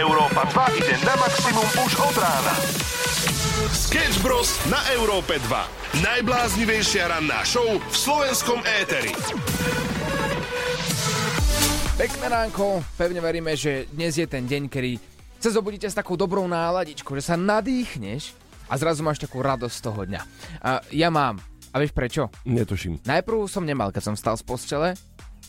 Európa 2 ide na maximum už od rána. Sketch Bros. na Európe 2. Najbláznivejšia ranná show v slovenskom éteri. Pekné ránko, pevne veríme, že dnes je ten deň, kedy sa zobudíte s takou dobrou náladičkou, že sa nadýchneš a zrazu máš takú radosť z toho dňa. A ja mám. A vieš prečo? Netuším. Najprv som nemal, keď som vstal z postele,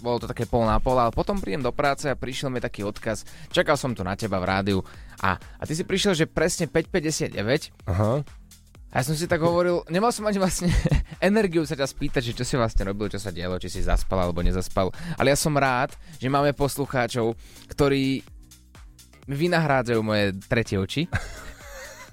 bolo to také pol na pol, ale potom príjem do práce a prišiel mi taký odkaz, čakal som tu na teba v rádiu a, a ty si prišiel, že presne 5.59 Aha. a ja som si tak hovoril, nemal som ani vlastne energiu sa ťa spýtať, že čo si vlastne robil, čo sa dialo, či si zaspal alebo nezaspal, ale ja som rád, že máme poslucháčov, ktorí vynahrádzajú moje tretie oči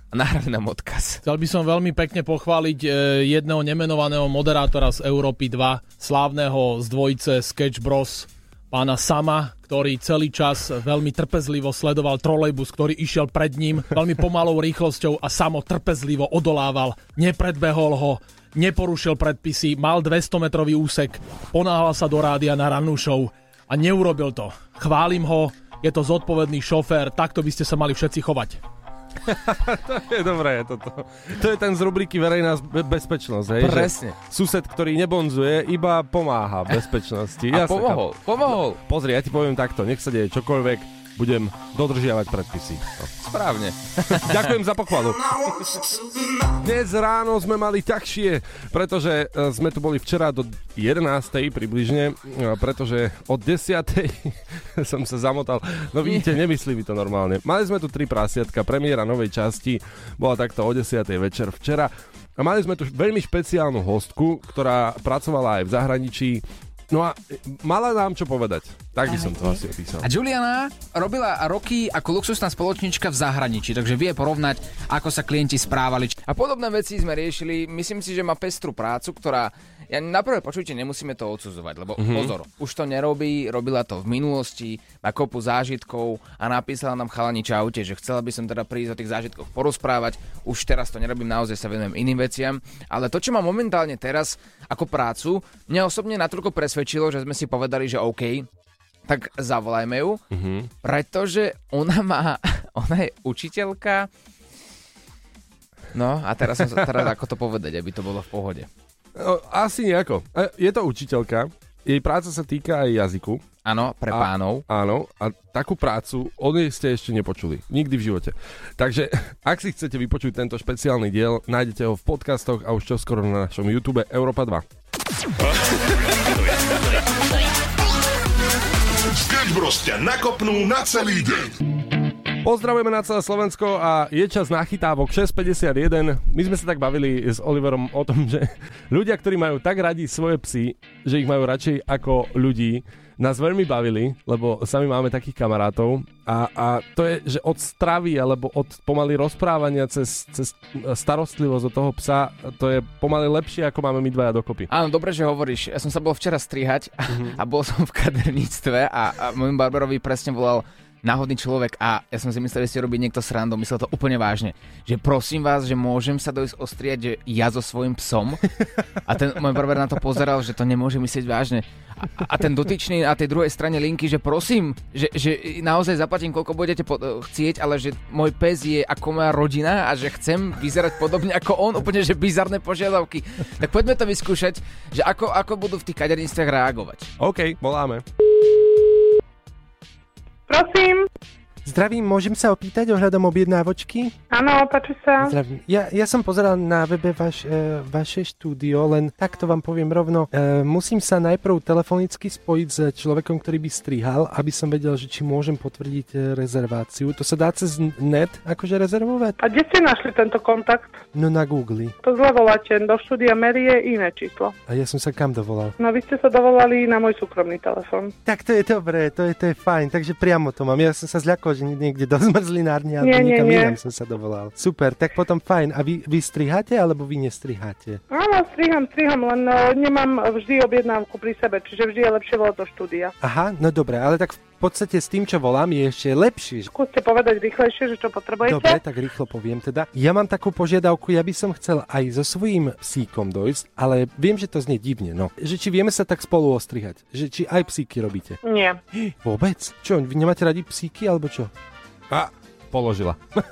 a nahrali nám odkaz. Chcel by som veľmi pekne pochváliť e, jedného nemenovaného moderátora z Európy 2, slávneho z dvojice Sketch Bros, pána Sama, ktorý celý čas veľmi trpezlivo sledoval trolejbus, ktorý išiel pred ním veľmi pomalou rýchlosťou a samo trpezlivo odolával, nepredbehol ho, neporušil predpisy, mal 200-metrový úsek, ponáhal sa do rádia na rannú show a neurobil to. Chválim ho, je to zodpovedný šofér, takto by ste sa mali všetci chovať. to je dobré, toto. To je ten z rubriky verejná be- bezpečnosť, hej? Presne. Že sused, ktorý nebonzuje, iba pomáha bezpečnosti. A Jasne, pomohol, pomohol. Pozri, ja ti poviem takto, nech sa deje čokoľvek, budem dodržiavať predpisy. No. Správne. Ďakujem za pochvalu. Dnes ráno sme mali ťažšie, pretože e, sme tu boli včera do 11. približne, e, pretože od 10. som sa zamotal. No vidíte, nemyslí mi to normálne. Mali sme tu tri prasiatka, premiéra novej časti bola takto o 10. večer včera. A mali sme tu veľmi špeciálnu hostku, ktorá pracovala aj v zahraničí. No a mala nám čo povedať. Tak by som to asi opísal. A Juliana robila roky ako luxusná spoločnička v zahraničí, takže vie porovnať, ako sa klienti správali. A podobné veci sme riešili. Myslím si, že má pestru prácu, ktorá ja na prvé počutie nemusíme to odsudzovať, lebo mm-hmm. pozor, už to nerobí, robila to v minulosti, má kopu zážitkov a napísala nám chalani čaute, že chcela by som teda prísť o tých zážitkoch porozprávať, už teraz to nerobím, naozaj sa venujem iným veciam, ale to, čo mám momentálne teraz ako prácu, mňa osobne natoľko presvedčilo, že sme si povedali, že OK, tak zavolajme ju, mm-hmm. pretože ona má, ona je učiteľka, no a teraz, som, sa- teraz ako to povedať, aby to bolo v pohode. No, asi nejako. E, Je to učiteľka, jej práca sa týka aj jazyku. Áno, pre A- pánov. Áno, a takú prácu od nej ste ešte nepočuli. Nikdy v živote. Takže, ak si chcete vypočuť tento špeciálny diel, nájdete ho v podcastoch a už čoskoro na našom YouTube Európa 2. Sketch Bros. ťa nakopnú na celý deň. Pozdravujeme na celé Slovensko a je čas na chytávok 6.51. My sme sa tak bavili s Oliverom o tom, že ľudia, ktorí majú tak radi svoje psy, že ich majú radšej ako ľudí, nás veľmi bavili, lebo sami máme takých kamarátov a, a to je, že od stravy alebo od pomaly rozprávania cez, cez starostlivosť od toho psa, to je pomaly lepšie, ako máme my dvaja dokopy. Áno, dobre, že hovoríš. Ja som sa bol včera strihať a bol som v kaderníctve a, a môjmu barberovi presne volal náhodný človek a ja som si myslel, že si robí niekto srandu, myslel to úplne vážne. Že prosím vás, že môžem sa dojsť ostriať, že ja so svojím psom. A ten môj barber na to pozeral, že to nemôže myslieť vážne. A, a ten dotyčný na tej druhej strane linky, že prosím, že, že naozaj zaplatím, koľko budete po, chcieť, ale že môj pes je ako moja rodina a že chcem vyzerať podobne ako on, úplne že bizarné požiadavky. Tak poďme to vyskúšať, že ako, ako budú v tých kaderníctvách reagovať. OK, voláme. Prosím. Zdravím, môžem sa opýtať ohľadom objednávočky? Áno, páči sa. Zdravím. Ja, ja som pozeral na webe vaš, e, vaše štúdio, len takto vám poviem rovno. E, musím sa najprv telefonicky spojiť s človekom, ktorý by strihal, aby som vedel, že či môžem potvrdiť e, rezerváciu. To sa dá cez net akože rezervovať? A kde ste našli tento kontakt? No na Google. To zle voláte. Do štúdia Mary je iné číslo. A ja som sa kam dovolal? No vy ste sa dovolali na môj súkromný telefon. Tak to je dobré, to je, to je fajn, takže priamo to mám. Ja som sa zľakol, že niekde do zmrzlinárne alebo Nie, nie, niekam nie. inám som sa dovolal. Super, tak potom fajn. A vy, vy striháte alebo vy nestriháte? Áno, striham, striham, len uh, nemám vždy objednávku pri sebe, čiže vždy je lepšie volať do štúdia. Aha, no dobre, ale tak v podstate s tým, čo volám, je ešte lepší. Skúste povedať rýchlejšie, že čo potrebujete. Dobre, tak rýchlo poviem teda. Ja mám takú požiadavku, ja by som chcel aj so svojím psíkom dojsť, ale viem, že to znie divne, no. Že či vieme sa tak spolu ostrihať, že či aj psíky robíte. Nie. Vôbec? Čo, vy nemáte radi psíky alebo čo? A, položila.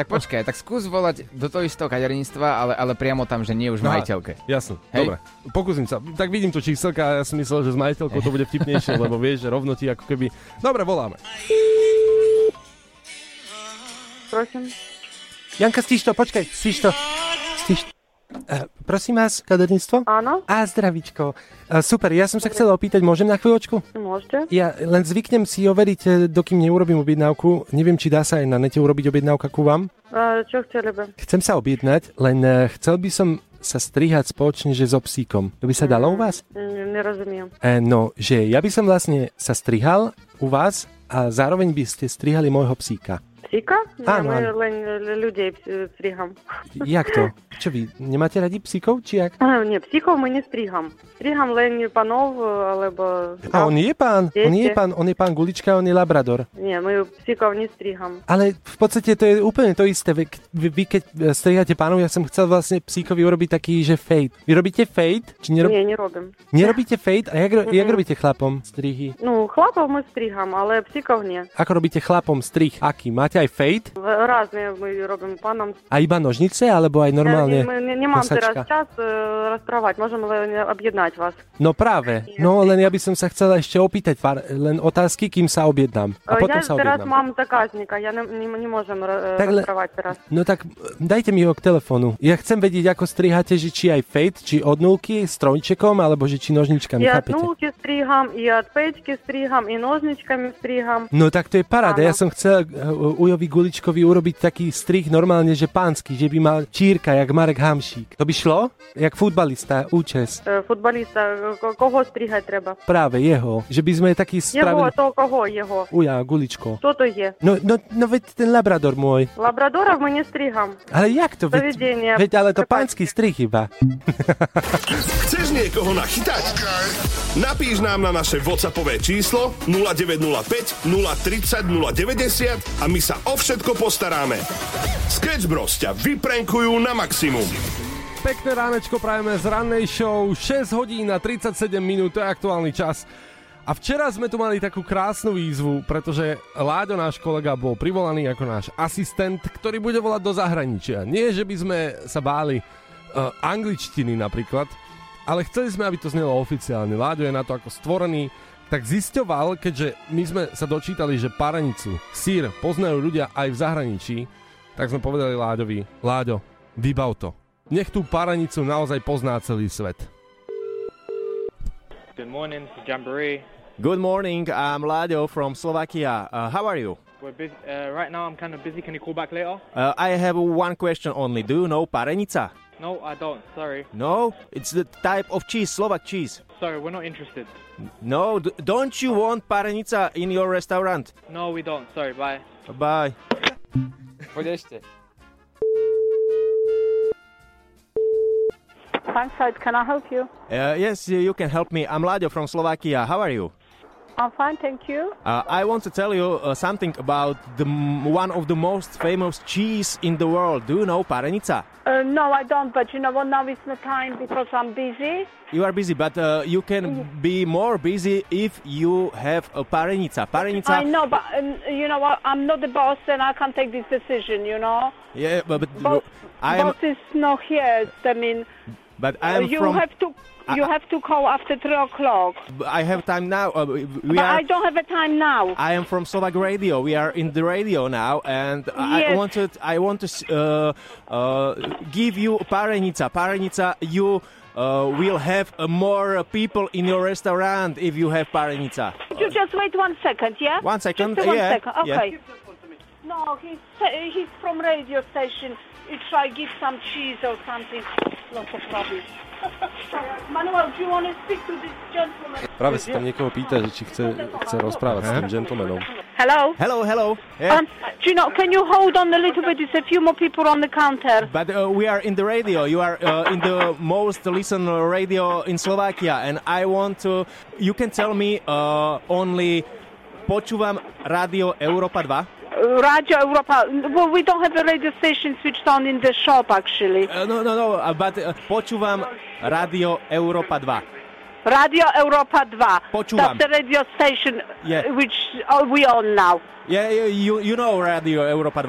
Tak počkaj, tak skús volať do toho istého kaderníctva, ale, ale priamo tam, že nie už Aha. majiteľke. Jasne, Hej. dobre. Pokúsim sa. Tak vidím to číselka a ja som myslel, že s majiteľkou to bude vtipnejšie, lebo vieš, že rovno ti ako keby... Dobre, voláme. Prosím. Janka, stíš to, počkaj, stíš to. Stíš to. Uh, prosím vás, kaderníctvo? Áno, Á, zdravičko. Uh, super, ja som sa chcel opýtať, môžem na chvíľočku? môžete. Ja len zvyknem si overiť, eh, dokým neurobím objednávku. Neviem, či dá sa aj na nete urobiť objednávka ku vám. A, čo chceli by? Chcem sa objednať, len eh, chcel by som sa strihať spoločne, že so psíkom. To by sa dalo u vás? Mm, Nerozumiem. E, no, že ja by som vlastne sa strihal u vás a zároveň by ste strihali môjho psíka. Psíka? Áno, my áno. len ľudí striham. Jak to? Čo vy, nemáte radi psíkov, či jak? А, Ні, психов ми не стрігам. Стрігам лень панов, alebo... A on je pán, on je Viete. pán, on je pán Gulička, on je Labrador. Ні, ми психов не стрігам. Ale v podstate to je úplne to isté. Vy, vy, vy keď e, strihate pánov, ja som chcel vlastne psíkovi urobiť taký, že fade. Vy robíte fade? Či nerob... Ні, не робимо. nerobíte fade? A jak, ro- jak robíte chlapom strihy? Ну, хлопов ми стрігам, але психов ні. Ako robíte chlapom strih? Aký? Máte aj fade? Разні ми робимо панам. A iba nožnice? Alebo aj normálne? nie, nie, nie kosačka. teraz čas e, rozprávať, môžem len objednať vás. No práve, no len ja by som sa chcela ešte opýtať pár len otázky, kým sa objednám. A potom ja sa objednám. teraz mám zakazníka, ja ne, ne, nemôžem e, tak, rozprávať teraz. No tak dajte mi ho k telefónu. Ja chcem vedieť, ako strihate, že či aj fade, či od nulky s trojčekom, alebo že či nožničkami, ja chápete? Ja nulky striham, i od pečky striham, i nožničkami striham. No tak to je paráda, ano. ja som chcel Ujovi Guličkovi urobiť taký strih normálne, že pánsky, že by mal čírka, jak má Marek Hamšík. To by šlo? Jak futbalista, účes. E, futbalista, ko- koho strihať treba? Práve jeho. Že by sme taký spravili... Jeho, to koho jeho? Uja, guličko. Čo to je? No, no, no veď ten labrador môj. Labradorov my nestriham. Ale jak to? Veď, veď ale to pánsky strih iba. Chceš niekoho nachytať? Okay. Napíš nám na naše WhatsAppové číslo 0905 030 090 a my sa o všetko postaráme. Sketch Bros ťa vyprenkujú na maximum. Pekné ránečko prajeme z rannej show, 6 hodín a 37 minút, to je aktuálny čas. A včera sme tu mali takú krásnu výzvu, pretože Láďo, náš kolega, bol privolaný ako náš asistent, ktorý bude volať do zahraničia. Nie, že by sme sa báli uh, angličtiny napríklad, ale chceli sme, aby to znelo oficiálne. Láďo je na to ako stvorený, tak zisťoval, keďže my sme sa dočítali, že paranicu, sír poznajú ľudia aj v zahraničí, tak sme povedali Láďovi, Láďo, vybav to. Nech tú paranicu naozaj pozná celý svet. Good morning, this is Jamboree. Good morning, I'm Ladio from Slovakia. Uh, how are you? We're busy, uh, right now I'm kind of busy. Can you call back later? Uh, I have one question only. Do you know parenica? No, I don't. Sorry. No? It's the type of cheese, Slovak cheese. Sorry, we're not interested. No, d- don't you want parenica in your restaurant? No, we don't. Sorry, bye. Bye. Poď ešte. Bankside, can I help you? Uh, yes, you can help me. I'm Ladio from Slovakia. How are you? I'm fine, thank you. Uh, I want to tell you uh, something about the one of the most famous cheese in the world. Do you know parenica? Uh, no, I don't, but you know what? Now it's not time because I'm busy. You are busy, but uh, you can be more busy if you have a parenica. Parenica. I know, but um, you know what? I'm not the boss and I can't take this decision, you know? Yeah, but, but Boss, I am. boss is not here. I mean, But I am you from. have to. You have to call after three o'clock. I have time now. Uh, we but are. I don't have a time now. I am from Slovak Radio. We are in the radio now, and I wanted. I want to uh, uh, give you parenica. Parenica. You. Uh, will have uh, more uh, people in your restaurant if you have parenica. You just wait one second, yeah? One second, Just one yeah, second, yeah. Okay. No, he's he's from radio station. He try give some cheese or something. Lots of rubbish. Manuel, do you want to speak to this gentleman? Práve sa tam niekoho pýta, že či chce, chce rozprávať s tým gentlemanom. Hello. Hello, hello. Yeah. Um, do you know? Can you hold on a little bit? There's a few more people on the counter. But uh, we are in the radio. You are uh, in the most listened radio in Slovakia, and I want to. You can tell me uh, only. Počúvam Radio Europa 2. Radio Europa. Well, we don't have a radio station switched on in the shop actually. Uh, no, no, no, uh, but uh, počúvam Radio Europa 2. Radio Europa 2. Počúvam. That's the radio station Yeah. uh, which uh, we own now. Yeah, you, you, you know Radio Europa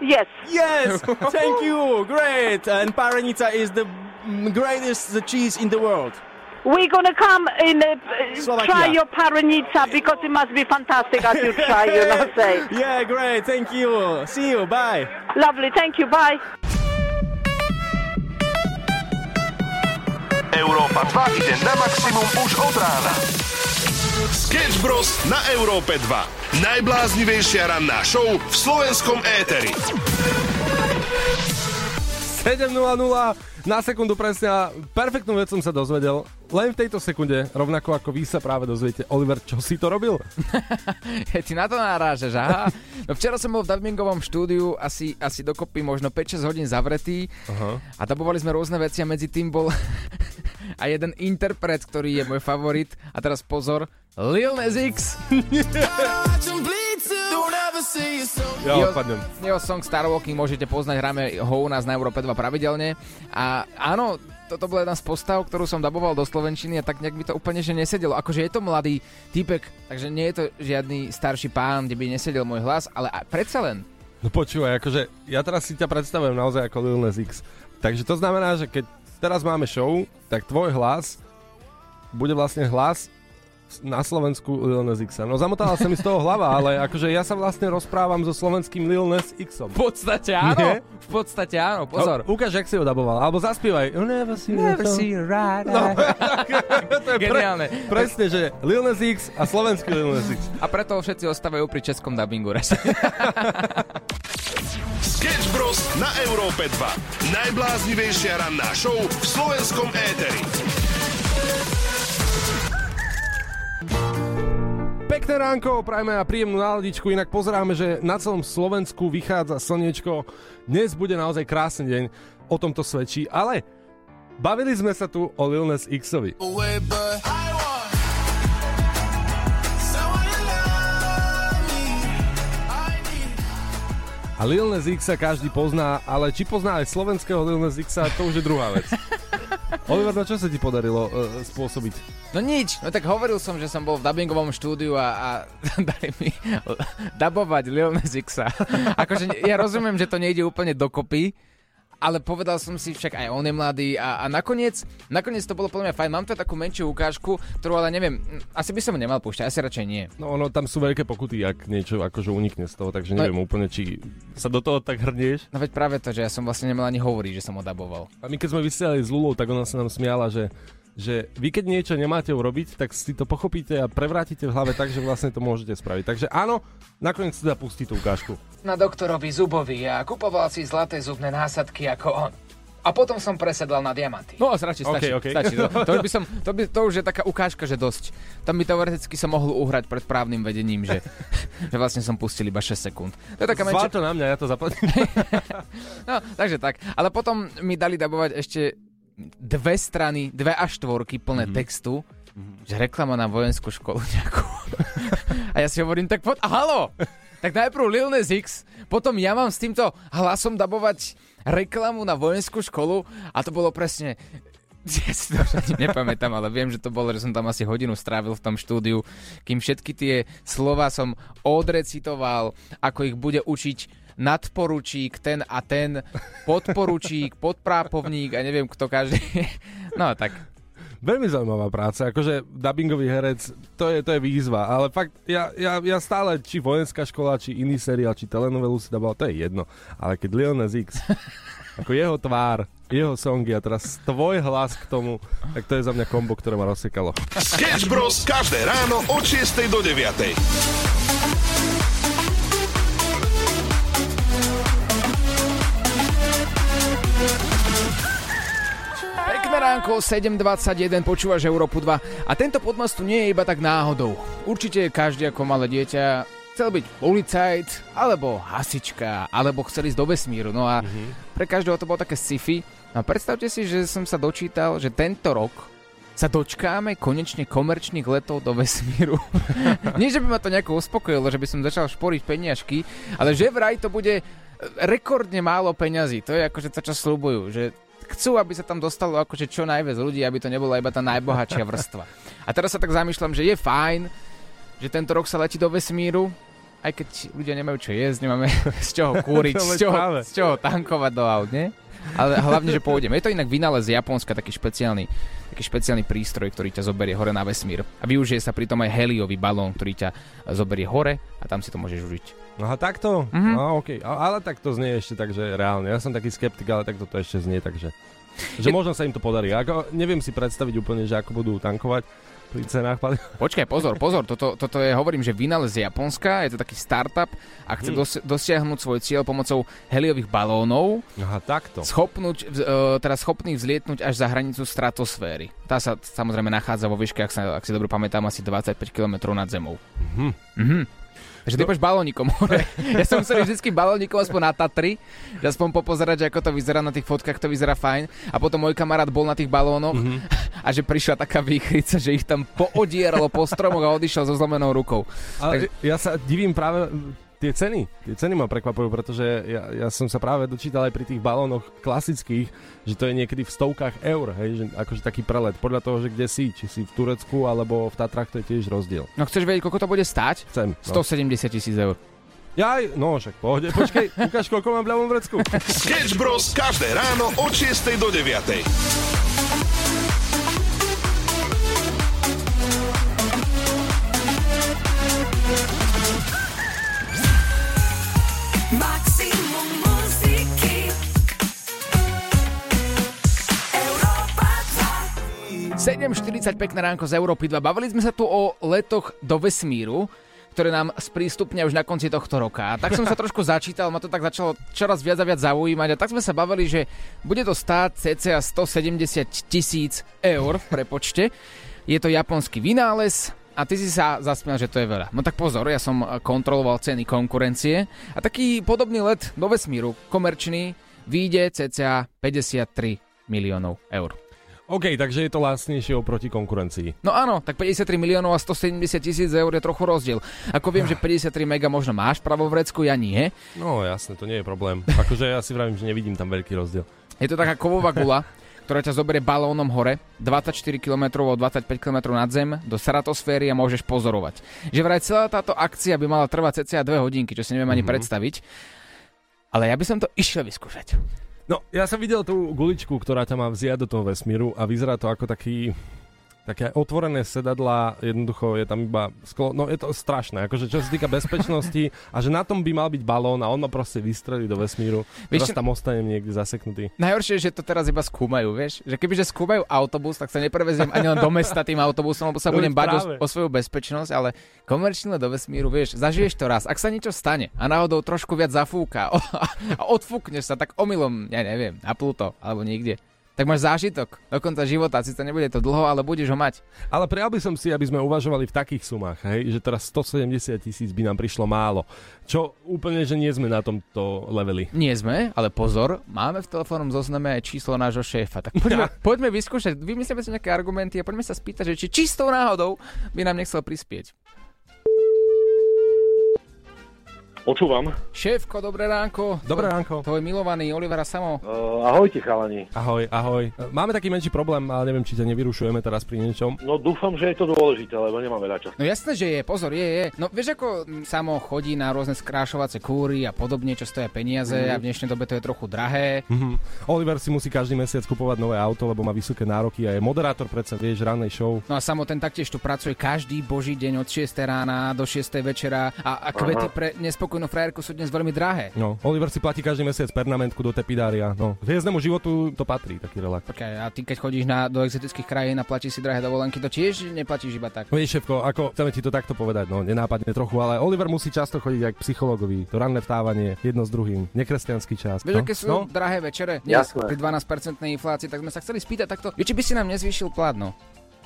2. Yes. Yes, thank you, great. And Parenica is the mm, greatest cheese in the world. We're gonna come in uh, try your paranica because it must be fantastic as you try, you know, say. Yeah, great, thank you. See you, bye. Lovely, thank you, bye. Európa 2 ide na maximum už od rána. Sketch Bros. na Európe 2. Najbláznivejšia ranná show v slovenskom éteri. 7.00 na sekundu presne a perfektnú vec som sa dozvedel. Len v tejto sekunde, rovnako ako vy sa práve dozviete, Oliver, čo si to robil? Ti na to narážeš, aha. No včera som bol v dubbingovom štúdiu asi, asi dokopy možno 5-6 hodín zavretý Aha. a dabovali sme rôzne veci a medzi tým bol a jeden interpret, ktorý je môj favorit a teraz pozor, Lil Nas X. Ja odpadnem. Jeho song Star Walking môžete poznať, hráme ho u nás na Európe 2 pravidelne. A áno, toto bola jedna z postav, ktorú som daboval do Slovenčiny a tak nejak mi to úplne že nesedelo. Akože je to mladý typek, takže nie je to žiadny starší pán, kde by nesedel môj hlas, ale a predsa len. No počúvaj, akože ja teraz si ťa predstavujem naozaj ako Lil Nas X. Takže to znamená, že keď teraz máme show, tak tvoj hlas bude vlastne hlas na Slovensku Lil Nas X. No zamotala sa mi z toho hlava, ale akože ja sa vlastne rozprávam so slovenským Lil Nas Xom. V podstate áno, Nie? v podstate áno, pozor. No, ukáž, jak si ho daboval. Alebo zaspievaj. You never see Never see you ride, No. to je Geniálne. presne, že Lil Nas X a slovenský Lil Nas X. A preto všetci ostávajú pri českom dubbingu. Sketch Bros. na Európe 2. Najbláznivejšia ranná show v slovenskom éteri. Pekné ránko, prajme a príjemnú náladičku, inak pozeráme, že na celom Slovensku vychádza slniečko. Dnes bude naozaj krásny deň, o tom to svedčí, ale bavili sme sa tu o Lil Nas Xovi. A Lil Nas X sa každý pozná, ale či pozná aj slovenského Lil Nas X, to už je druhá vec. Oliver, no čo sa ti podarilo uh, spôsobiť? No nič, no tak hovoril som, že som bol v dubbingovom štúdiu a, a dali mi dabovať Lil Nas Xa. Akože ja rozumiem, že to nejde úplne dokopy, ale povedal som si však aj on je mladý a, a nakoniec, nakoniec to bolo podľa mňa fajn. Mám tu takú menšiu ukážku, ktorú ale neviem, asi by som nemal púšťať, asi radšej nie. No ono, tam sú veľké pokuty, ak niečo akože unikne z toho, takže No- neviem úplne, či sa do toho tak hrnieš. No veď práve to, že ja som vlastne nemal ani hovoriť, že som ho daboval. A my keď sme vysielali s Lulou, tak ona sa nám smiala, že že vy keď niečo nemáte urobiť, tak si to pochopíte a prevrátite v hlave tak, že vlastne to môžete spraviť. Takže áno, nakoniec teda pustí tú ukážku. Na doktorovi zubovi a kupoval si zlaté zubné násadky ako on. A potom som presedlal na diamanty. No, stačí, stačí. OK, OK. stačí. To, to, už by som, to, by, to už je taká ukážka, že dosť. Tam by teoreticky som mohol uhrať pred právnym vedením, že, že vlastne som pustil iba 6 sekúnd. To je taká menšia... to na mňa, ja to zaplatím. No, takže tak. Ale potom mi dali dabovať ešte dve strany, dve až štvorky plné mm-hmm. textu, mm-hmm. že reklama na vojenskú školu nejakú. a ja si hovorím, tak poď, halo! Tak najprv Lil Nas X, potom ja mám s týmto hlasom dabovať reklamu na vojenskú školu a to bolo presne ja si to nepamätám, ale viem, že to bolo, že som tam asi hodinu strávil v tom štúdiu, kým všetky tie slova som odrecitoval, ako ich bude učiť nadporučík, ten a ten, podporučík, podprápovník a neviem kto každý. No tak, Veľmi zaujímavá práca, akože dubbingový herec, to je, to je výzva, ale fakt, ja, ja, ja stále, či vojenská škola, či iný seriál, či telenovelu si daboval, to je jedno, ale keď Nas X, ako jeho tvár, jeho songy a teraz tvoj hlas k tomu, tak to je za mňa kombo, ktoré ma rozsekalo. Sketch Bros. každé ráno od 6 do 9. ránko, 7.21, počúvaš Európu 2 a tento podmas tu nie je iba tak náhodou. Určite každý ako malé dieťa chcel byť policajt, alebo hasička, alebo chcel ísť do vesmíru. No a pre každého to bolo také sci-fi. No a predstavte si, že som sa dočítal, že tento rok sa dočkáme konečne komerčných letov do vesmíru. Nie, že by ma to nejako uspokojilo, že by som začal šporiť peniažky, ale že vraj to bude rekordne málo peňazí. To je akože to, čo slúbujú. Že chcú, aby sa tam dostalo akože čo najviac ľudí, aby to nebola iba tá najbohatšia vrstva. A teraz sa tak zamýšľam, že je fajn, že tento rok sa letí do vesmíru, aj keď ľudia nemajú čo jesť, nemáme z čoho kúriť, z čoho, z čoho tankovať do aut, nie? Ale hlavne, že pôjdeme. Je to inak vynález z Japonska, taký špeciálny, taký špeciálny prístroj, ktorý ťa zoberie hore na vesmír. A využije sa pritom aj heliový balón, ktorý ťa zoberie hore a tam si to môžeš užiť. Aha, takto? Mhm. No, okay. Ale tak to znie ešte tak, že reálne. Ja som taký skeptik, ale tak to ešte znie, takže... Že možno sa im to podarí. Ako, neviem si predstaviť úplne, že ako budú tankovať pri cenách paliva. Počkaj, pozor, pozor, toto, toto je, hovorím, že vynález z Japonska, je to taký startup a chce Hm. dos- dosiahnuť svoj cieľ pomocou heliových balónov, Aha, takto. schopnúť, uh, teda schopný vzlietnúť až za hranicu stratosféry. Tá sa samozrejme nachádza vo výške, ak, sa, ak si dobre pamätám, asi 25 km nad zemou. Mhm. Mhm. Takže ty no. balónikom hore. Ja som chcel vždycky balónikom aspoň na Tatry, že aspoň popozerať, že ako to vyzerá na tých fotkách, to vyzerá fajn. A potom môj kamarát bol na tých balónoch Mhm. a že prišla taká výchrica, že ich tam poodieralo po stromoch a odišiel so zlomenou rukou. Ale ja sa divím práve tie ceny. Tie ceny ma prekvapujú, pretože ja, ja som sa práve dočítal aj pri tých balónoch klasických, že to je niekedy v stovkách eur, hej, že akože taký prelet. Podľa toho, že kde si, či si v Turecku alebo v Tatrách, to je tiež rozdiel. No chceš vedieť, koľko to bude stáť? Chcem. No. 170 tisíc eur. Jaj, no však pohode, počkej, ukáž, koľko mám v ľavom vrecku. Sketch Bros. každé ráno od 6 do 9. 7.40 pekné ránko z Európy 2. Bavili sme sa tu o letoch do vesmíru, ktoré nám sprístupnia už na konci tohto roka. A tak som sa trošku začítal, ma to tak začalo čoraz viac a viac zaujímať a tak sme sa bavili, že bude to stáť cca 170 tisíc eur v prepočte. Je to japonský vynález, a ty si sa zasmial, že to je veľa. No tak pozor, ja som kontroloval ceny konkurencie a taký podobný let do vesmíru, komerčný, vyjde cca 53 miliónov eur. OK, takže je to lacnejšie oproti konkurencii. No áno, tak 53 miliónov a 170 tisíc eur je trochu rozdiel. Ako viem, že 53 mega možno máš pravo v vrecku, ja nie. No jasne, to nie je problém. Akože ja si vravím, že nevidím tam veľký rozdiel. Je to taká kovová gula, ktorá ťa zoberie balónom hore, 24 km o 25 km nad zem, do stratosféry a môžeš pozorovať. Že vraj celá táto akcia by mala trvať cca 2 hodinky, čo si neviem ani Mhm. predstaviť. Ale ja by som to išiel vyskúšať. No, ja som videl tú guličku, ktorá ťa má vziať do toho vesmíru a vyzerá to ako taký také otvorené sedadla, jednoducho je tam iba sklo... No je to strašné, akože čo sa týka bezpečnosti a že na tom by mal byť balón a on ma proste vystrelí do vesmíru. Vieš, Teraz tam ostanem niekde zaseknutý. Najhoršie je, že to teraz iba skúmajú, vieš? Že kebyže skúmajú autobus, tak sa nepreveziem ani len do mesta tým autobusom, lebo sa budem bať o, o svoju bezpečnosť, ale komerčný let do vesmíru, vieš, zažiješ to raz. Ak sa niečo stane a náhodou trošku viac zafúka o, a odfúkneš sa, tak omylom, ja neviem, na Pluto alebo niekde, tak máš zážitok do konca života, síce nebude to dlho, ale budeš ho mať. Ale prijal by som si, aby sme uvažovali v takých sumách, hej, že teraz 170 tisíc by nám prišlo málo. Čo úplne, že nie sme na tomto leveli. Nie sme, ale pozor, máme v telefónnom zozname aj číslo nášho šéfa. Tak poďme, poďme vyskúšať, vymyslíme si nejaké argumenty a poďme sa spýtať, že či čistou náhodou by nám nechcel prispieť. Počúvam. Šéfko, dobré ránko. Dobré ránko. Tvoj milovaný Olivera Samo. Uh, ahojte chalani. Ahoj, ahoj. Máme taký menší problém, ale neviem, či ťa nevyrušujeme teraz pri niečom. No dúfam, že je to dôležité, lebo nemám veľa času. No jasné, že je, pozor, je, je. No vieš, ako mm, Samo chodí na rôzne skrášovacie kúry a podobne, čo stoja peniaze Mhm. a v dnešnej dobe to je trochu drahé. Mhm. Oliver si musí každý mesiac kupovať nové auto, lebo má vysoké nároky a je moderátor predsa, vieš, rannej show. No a Samo ten taktiež tu pracuje každý boží deň od 6 rána do 6 večera a, a kvety Aha. pre nespokojnú frajerku sú dnes veľmi drahé. No, Oliver si platí každý mesiac pernamentku do tepidária. No, hviezdnemu životu to patrí, taký relax. Počkaj, a ty keď chodíš na, do exotických krajín a platíš si drahé dovolenky, to tiež neplatíš iba tak. Vieš, šéfko, ako chceme ti to takto povedať, no nenápadne trochu, ale Oliver musí často chodiť aj k psychologovi. To ranné vstávanie, jedno s druhým, nekresťanský čas. Vieš, no? aké sú no? drahé večere? Dnes Jasné. pri 12% inflácii, tak sme sa chceli spýtať takto, či by si nám nezvýšil plat, no.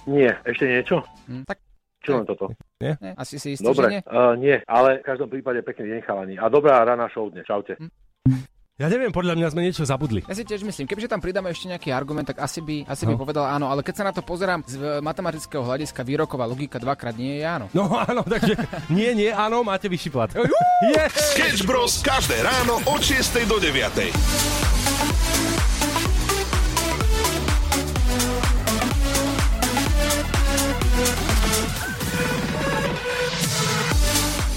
Nie, ešte niečo? Hm, tak Čo len toto? Nie? ne, asi si istý, že nie? Dobre, uh, nie, ale v každom prípade pekný deň chalani. A dobrá rána show dnes. Čaute. Ja neviem, podľa mňa sme niečo zabudli. Ja si tiež myslím, kebyže tam pridáme ešte nejaký argument, tak asi by, asi by No. povedal áno, ale keď sa na to pozerám z e, matematického hľadiska, výroková logika dvakrát nie je áno. No áno, takže nie, nie, áno, máte vyšší plat. Yeah! Sketch Bros. každé ráno od 6 do 9.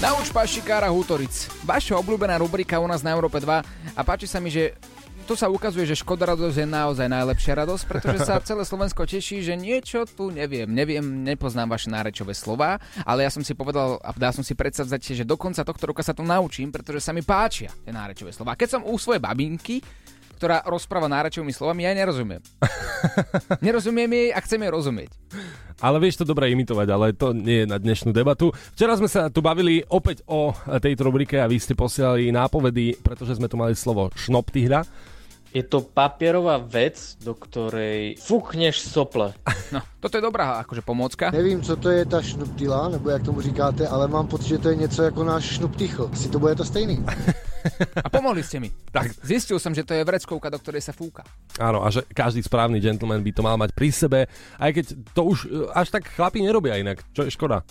Nauč pašikára Hutoric. Vaša obľúbená rubrika u nás na Európe 2 a páči sa mi, že tu sa ukazuje, že Škoda radosť je naozaj najlepšia radosť, pretože sa celé Slovensko teší, že niečo tu neviem, neviem, nepoznám vaše nárečové slova, ale ja som si povedal a dá som si predsavzať, že do konca tohto roka sa to naučím, pretože sa mi páčia tie nárečové slova. Keď som u svojej babinky, ktorá rozpráva nárečovými slovami, ja jej nerozumiem. nerozumiem jej a chcem jej rozumieť. Ale vieš to dobre imitovať, ale to nie je na dnešnú debatu. Včera sme sa tu bavili opäť o tejto rubrike a vy ste posielali nápovedy, pretože sme tu mali slovo šnoptihra. Je to papierová vec, do ktorej fúkneš sople. No, toto je dobrá akože pomôcka. Nevím, co to je ta šnuptila, nebo jak tomu říkáte, ale mám pocit, že to je něco jako náš šnuptichl. Si to bude to stejný. A pomohli ste mi. Tak. Zistil som, že to je vreckovka, do ktorej sa fúka. Áno, a že každý správny gentleman by to mal mať pri sebe, aj keď to už e, až tak chlapi nerobia inak, čo je škoda.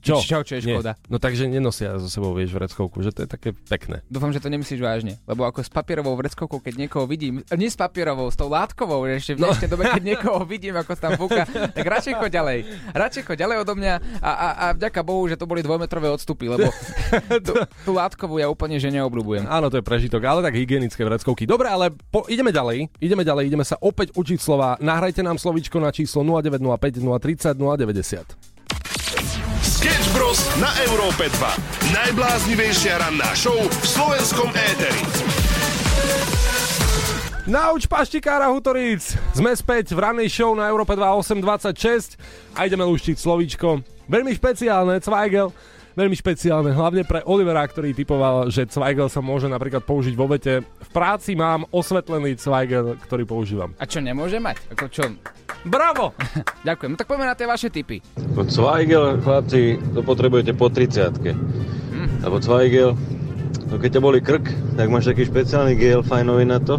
Čo? Čo, čo je Nie. škoda? No takže nenosia so sebou, vieš, vreckovku, že to je také pekné. Dúfam, že to nemyslíš vážne, lebo ako s papierovou vreckovkou, keď niekoho vidím, a nie s papierovou, s tou látkovou, ešte v dnešnej dobe, keď niekoho vidím, ako tam fúka, tak radšej choď ďalej. Radšej choď ďalej odo mňa a, a, a vďaka Bohu, že to boli dvojmetrové odstupy, lebo tú, tú látkovú ja úplne že neobľúbujem. Áno, to je prežitok, ale tak hygienické vreckovky. Dobre, ale po, ideme ďalej, ideme ďalej, ideme sa opäť učiť slova. Nahrajte nám slovíčko na číslo 0905 030 090. Sketch Bros. na Európe 2. Najbláznivejšia ranná show v slovenskom éteri. Nauč paštikára Hutoríc! Sme späť v ranej show na Európe 2 826 a ideme luštiť slovíčko. Veľmi špeciálne, Zweigel. Veľmi špeciálne, hlavne pre Olivera, ktorý typoval, že Zweigel sa môže napríklad použiť vo vete. V práci mám osvetlený Zweigel, ktorý používam. A čo nemôže mať? Ako čo? Bravo! Ďakujem. No tak poďme na tie vaše tipy. Zweigel, chlapci, to potrebujete po 30 Lebo Zweigel, no keď ťa boli krk, tak máš taký špeciálny gel fajnový na to,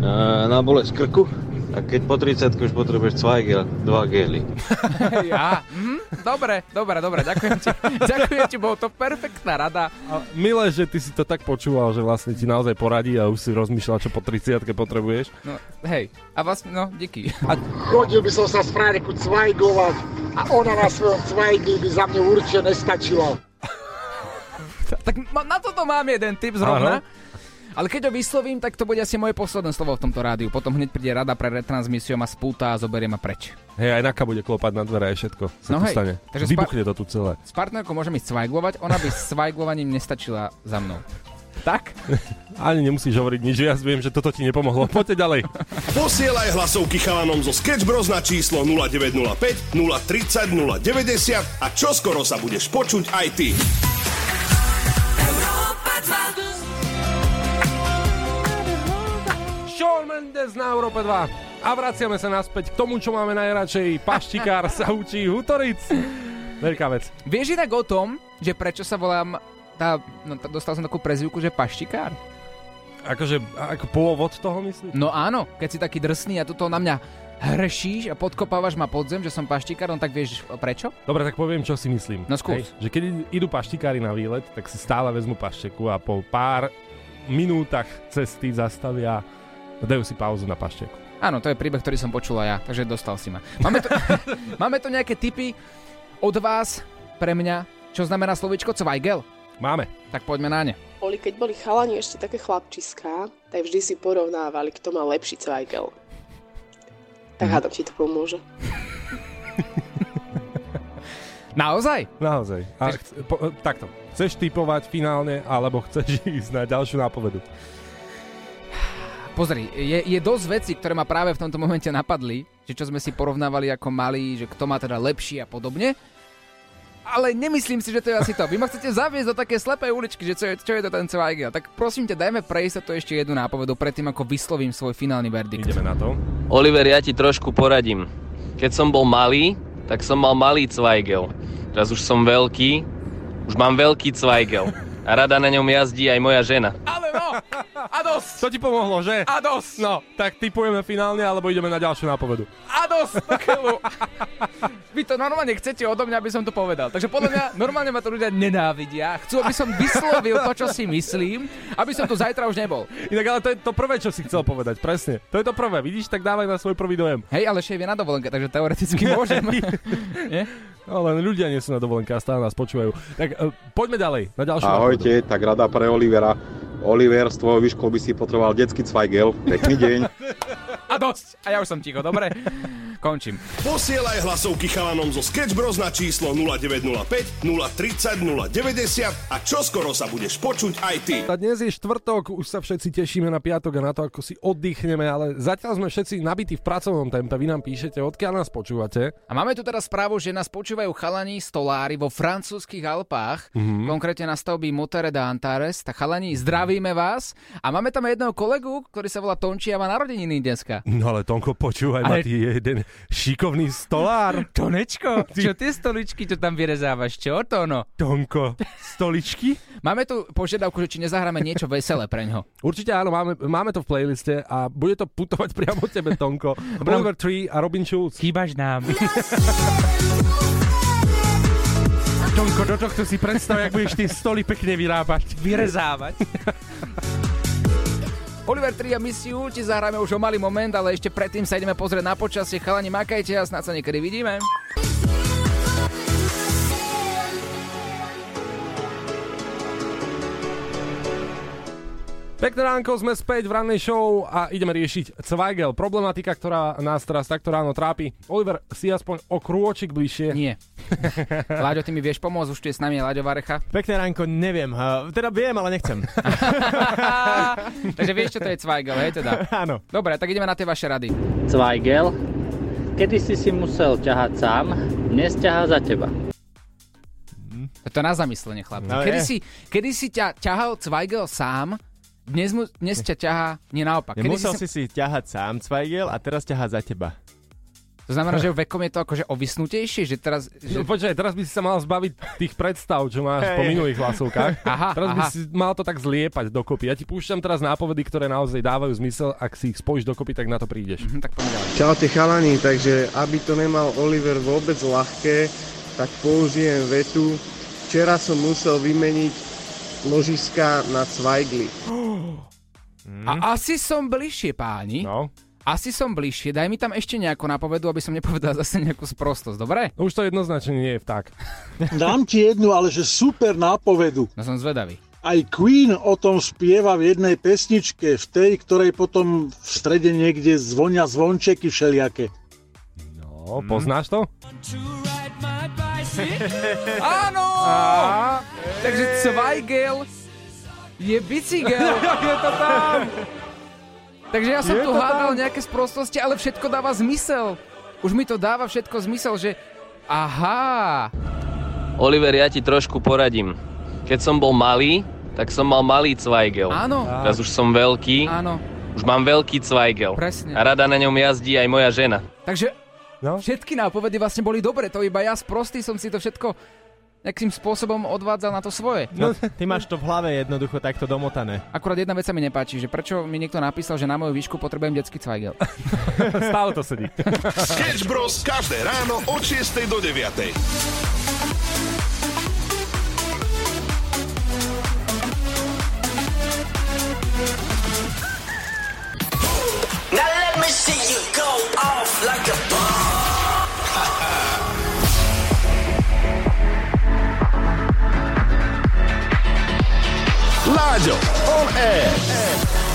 a na bolesť krku. A keď po 30 už potrebuješ Zweigel, dva gely. ja? Dobre, dobre, dobre, ďakujem ti. ďakujem ti, bolo to perfektná rada. A milé, že ty si to tak počúval, že vlastne ti naozaj poradí a už si rozmýšľal, čo po 30 potrebuješ. No, hej, a vlastne, no, díky. A Chodil by som sa z frajerku cvajgovať a ona na svojom cvajgi by za mňa určite nestačila. Tak na toto mám jeden tip zrovna. Ale keď ho vyslovím, tak to bude asi moje posledné slovo v tomto rádiu. Potom hneď príde rada pre retransmisiu, ma spúta a zoberie ma preč. hej, aj Naka bude klopať na dvere, aj všetko sa No hej, stane. takže Vybuchne to tu celé. S partnerkou môžem ísť svajglovať, ona by s svajglovaním nestačila za mnou. Tak? Ani nemusíš hovoriť nič, ja viem, že toto ti nepomohlo. Poďte ďalej. Posielaj hlasovky chalanom zo Sketch Bros na číslo 0905 030 090 a čoskoro sa budeš počuť aj ty. Shawn Mendes na Európe 2. A vraciame sa naspäť k tomu, čo máme najradšej. Paštikár sa učí Hutoric. Veľká vec. Vieš inak o tom, že prečo sa volám tá, no, tá, dostal som takú prezivku, že paštikár? Akože, ako pôvod toho myslíš? No áno, keď si taký drsný a tuto na mňa hrešíš a podkopávaš ma pod zem, že som paštikár, no tak vieš prečo? Dobre, tak poviem, čo si myslím. No skús. Hej, že keď idú paštikári na výlet, tak si stále vezmu pašteku a po pár minútach cesty zastavia dajú si pauzu na pašteku. Áno, to je príbeh, ktorý som počula ja, takže dostal si ma. Máme tu, máme tu nejaké tipy od vás pre mňa, čo znamená slovičko Zweigel? Máme. Tak poďme na ne. Boli, keď boli chalani ešte také chlapčiská, tak vždy si porovnávali, kto má lepší cvajgel. Tak hádam ti to pomôže. Naozaj? Naozaj. A chc- po, takto. Chceš typovať finálne, alebo chceš ísť na ďalšiu nápovedu? Pozri, je, je dosť vecí, ktoré ma práve v tomto momente napadli, že čo sme si porovnávali ako malí, že kto má teda lepší a podobne. Ale nemyslím si, že to je asi to. Vy ma chcete zaviesť do také slepej uličky, že čo je, čo je to ten Zweigel. Tak prosím ťa, dajme prejsť sa to ešte jednu nápovedu predtým, ako vyslovím svoj finálny verdikt. Ideme na to. Oliver, ja ti trošku poradím. Keď som bol malý, tak som mal malý Zweigel. Teraz už som veľký, už mám veľký Zweigel. A rada na ňom jazdí aj moja žena. Ale no! A dosť! To ti pomohlo, že? A dosť! No, tak typujeme finálne, alebo ideme na ďalšiu nápovedu. A dosť! Vy to normálne chcete odo mňa, aby som to povedal. Takže podľa mňa normálne ma to ľudia nenávidia. Chcú, aby som vyslovil to, čo si myslím, aby som tu zajtra už nebol. Inak ale to je to prvé, čo si chcel povedať, presne. To je to prvé, vidíš, tak dávaj na svoj prvý dojem. Hej, ale šéf je na dovolenke, takže teoreticky môžem. Nie? No, len ľudia nie sú na dovolenke a stále nás počúvajú. Tak uh, poďme ďalej, na ďalšiu Ahojte, tak rada pre Olivera. Oliver, z tvojho výškou by si potreboval detský cvajgel. Pekný deň. A dosť. A ja už som ticho, dobre? Končím. Posielaj hlasovky chalanom zo Sketch Bros na číslo 0905 030 090 a čoskoro sa budeš počuť aj ty. A dnes je štvrtok, už sa všetci tešíme na piatok a na to, ako si oddychneme, ale zatiaľ sme všetci nabití v pracovnom tempe. Vy nám píšete, odkiaľ nás počúvate. A máme tu teraz správu, že nás počúvajú chalani stolári vo francúzskych Alpách, Mhm. konkrétne na stavby Motere d'Antares. Tak chalani, zdravíme vás. A máme tam jedného kolegu, ktorý sa volá Tonči a má narodeniny dneska. No ale Tonko, počúvaj Ale- ma, ty je jeden šikovný stolár. Tonečko, čo tie stoličky tu tam vyrezávaš? Čo to no? Tonko, stoličky? Máme tu požiadavku, že či nezahráme niečo veselé pre ňo. Určite áno, máme, máme to v playliste a bude to putovať priamo tebe, Tonko. Oliver Tree a Robin Schulz. Chýbaš nám. Tonko, do tohto si predstav, jak budeš tie stoly pekne vyrábať. Vyrezávať. Oliver 3 a Miss You ti zahráme už o malý moment, ale ešte predtým sa ideme pozrieť na počasie. Chalani, makajte a snad sa niekedy vidíme. Pekné ránko, sme späť v rannej show a ideme riešiť Zweigel. Problematika, ktorá nás teraz takto ráno trápi. Oliver, si aspoň o krôčik bližšie. Nie. Láďo, ty mi vieš pomôcť, už tu je s nami Láďo Varecha. Pekné ránko, neviem. Uh, teda viem, ale nechcem. Takže vieš, čo to je Zweigel, hej teda? Áno. Dobre, tak ideme na tie vaše rady. Zweigel, kedy si si musel ťahať sám, dnes ťahá za teba. To je na zamyslenie, chlap. No kedy, je. si, kedy si ťa ťahal Zweigel sám, dnes, mu, dnes ťa ťahá, nie naopak. Kedy Nemusel si si ťahať sám Zweigel a teraz ťahá za teba. To znamená, že vekom je to akože ovysnutejšie, že teraz... No, počkaj, teraz by si sa mal zbaviť tých predstav, čo máš po Hej. minulých hlasovkách. Aha, teraz by aha. si mal to tak zliepať dokopy. Ja ti púšťam teraz nápovedy, ktoré naozaj dávajú zmysel. Ak si ich spojíš dokopy, tak na to prídeš. Mhm, tak poďme ďalej. Čaute chalani, takže aby to nemal Oliver vôbec ľahké, tak použijem vetu. Včera som musel vymeniť ložiska na Zweigli. A asi som bližšie, páni. No. Asi som bližšie. Daj mi tam ešte nejakú napovedu, aby som nepovedal zase nejakú sprostosť, dobre? Už to jednoznačne nie je vták. Dám ti jednu, ale že super nápovedu. No som zvedavý. Aj Queen o tom spieva v jednej pesničke, v tej, ktorej potom v strede niekde zvonia zvončeky všelijaké. No, poznáš to? Áno! Takže Zweigel je bicykel. je to tam! Takže ja som Je tu to hádal tam. nejaké sprostosti, ale všetko dáva zmysel. Už mi to dáva všetko zmysel, že aha, Oliver, ja ti trošku poradím. Keď som bol malý, tak som mal malý Zweigel. Áno. Teraz už som veľký. Áno. Už mám veľký Zweigel. Presne. A rada na ňom jazdí aj moja žena. Takže no? všetky nápovedy vlastne boli dobre, to iba ja sprostý som si to všetko nejakým spôsobom odvádzal na to svoje. No, ty máš to v hlave jednoducho takto domotané. Akurát jedna vec sa mi nepáči, že prečo mi niekto napísal, že na moju výšku potrebujem detský Zweigel. Stále to sedí. Sketch Bros. každé ráno od 6 do 9.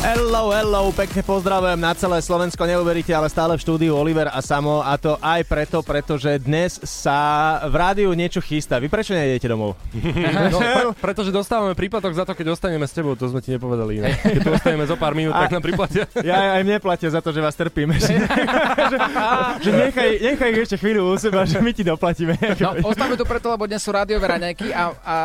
Hello, hello, pekne pozdravujem na celé Slovensko, neuveríte, ale stále v štúdiu Oliver a Samo a to aj preto, pretože dnes sa v rádiu niečo chystá. Vy prečo nejdete domov? No, pre, pretože dostávame príplatok za to, keď ostaneme s tebou, to sme ti nepovedali inak. Keď tu ostaneme zo pár minút, tak nám priplatia. Ja aj mne platia za to, že vás trpíme. že, že, nechaj, nechaj ešte chvíľu u seba, že my ti doplatíme. No, ostáme tu preto, lebo dnes sú rádiové raňajky a, a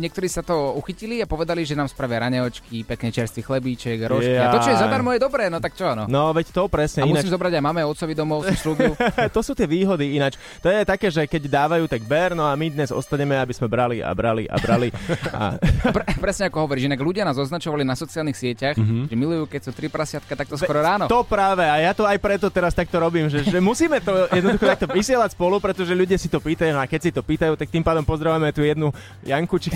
niektorí sa to uchytili a povedali, že nám spravia raňajočky, pekne čerstvý chlebíček, rožky. A to, čo je zadarmo, je dobré, no tak čo, no. No, veď to presne. A ináč- musím zobrať aj máme otcovi domov, som slúbil. to sú tie výhody ináč. To je také, že keď dávajú, tak ber, no a my dnes ostaneme, aby sme brali a brali a brali. A... Pre, presne ako hovoríš, inak ľudia nás označovali na sociálnych sieťach, Mhm. že milujú, keď sú tri prasiatka takto skoro ráno. To práve, a ja to aj preto teraz takto robím, že, že musíme to jednoducho takto vysielať spolu, pretože ľudia si to pýtajú, no a keď si to pýtajú, tak tým pádom pozdravujeme tu jednu Janku, či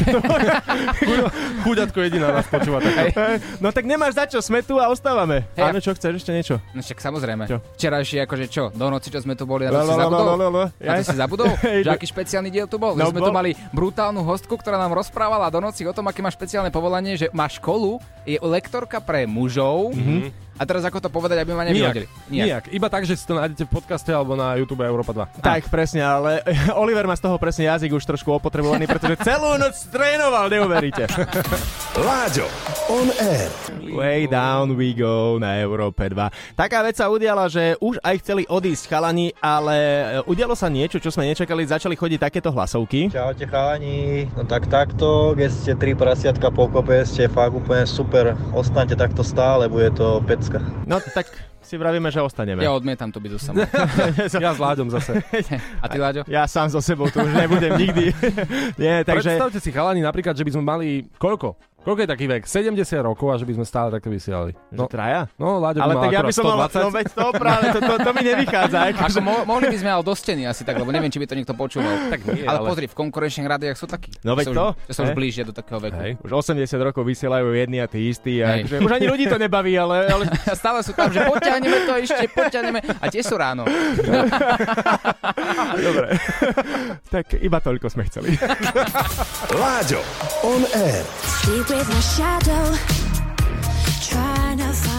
Chuďatko jediná nás počúva. Tak. No tak nemáš za čo, sme tu a ostávame. Hej, Áno, čo chceš, ešte niečo? No však samozrejme. Čo? Včerajšie akože čo, do noci, čo sme tu boli, na to si zabudol? Na to si zabudol? Že no. aký špeciálny diel tu bol? No, sme tu mali brutálnu hostku, ktorá nám rozprávala do noci o tom, aké má špeciálne povolanie, že má školu, je lektorka pre mužov. A teraz ako to povedať, aby ma nevyhodili? Nijak. Nijak. Iba tak, že si to nájdete v podcaste alebo na YouTube Európa 2. Tak, presne, ale Oliver má z toho presne jazyk už trošku opotrebovaný, pretože celú noc trénoval, neuveríte. Láďo, on air. Way down we go na Európe 2. Taká vec sa udiala, že už aj chceli odísť chalani, ale e, udialo sa niečo, čo sme nečakali, začali chodiť takéto hlasovky. Čaute chalani, no tak takto, keď ste tri prasiatka pokope, ste fakt úplne super, ostaňte takto stále, bude to pecka. No tak si vravíme, že ostaneme. Ja odmietam tu byť so samou. ja s Láďom zase. A ty, Láďo? Ja sám so sebou tu už nebudem nikdy. Nie, takže... Predstavte si chalani napríklad, že by sme mali koľko? Koľko je taký vek? 70 rokov a že by sme stále takto vysielali. No, traja? No, Láďo by Ale tak ja by som mal, 120. no veď to práve, to, to, to mi nevychádza. Ako Akože... mo- mohli by sme ale do steny asi tak, lebo neviem, či by to niekto počúval. Tak nie, ale, ale- pozri, v konkurenčných rádiách sú takí. No veď Že to, že sa už blížia do takého veku. Hej. Už 80 rokov vysielajú jedni a tí istí. A akože, už ani ľudí to nebaví, ale, ale stále sú tam, že poťahneme to ešte, poťahneme. A tie sú ráno. Dobre. tak iba toľko sme chceli. Láďo, on air. with my shadow, trying to find.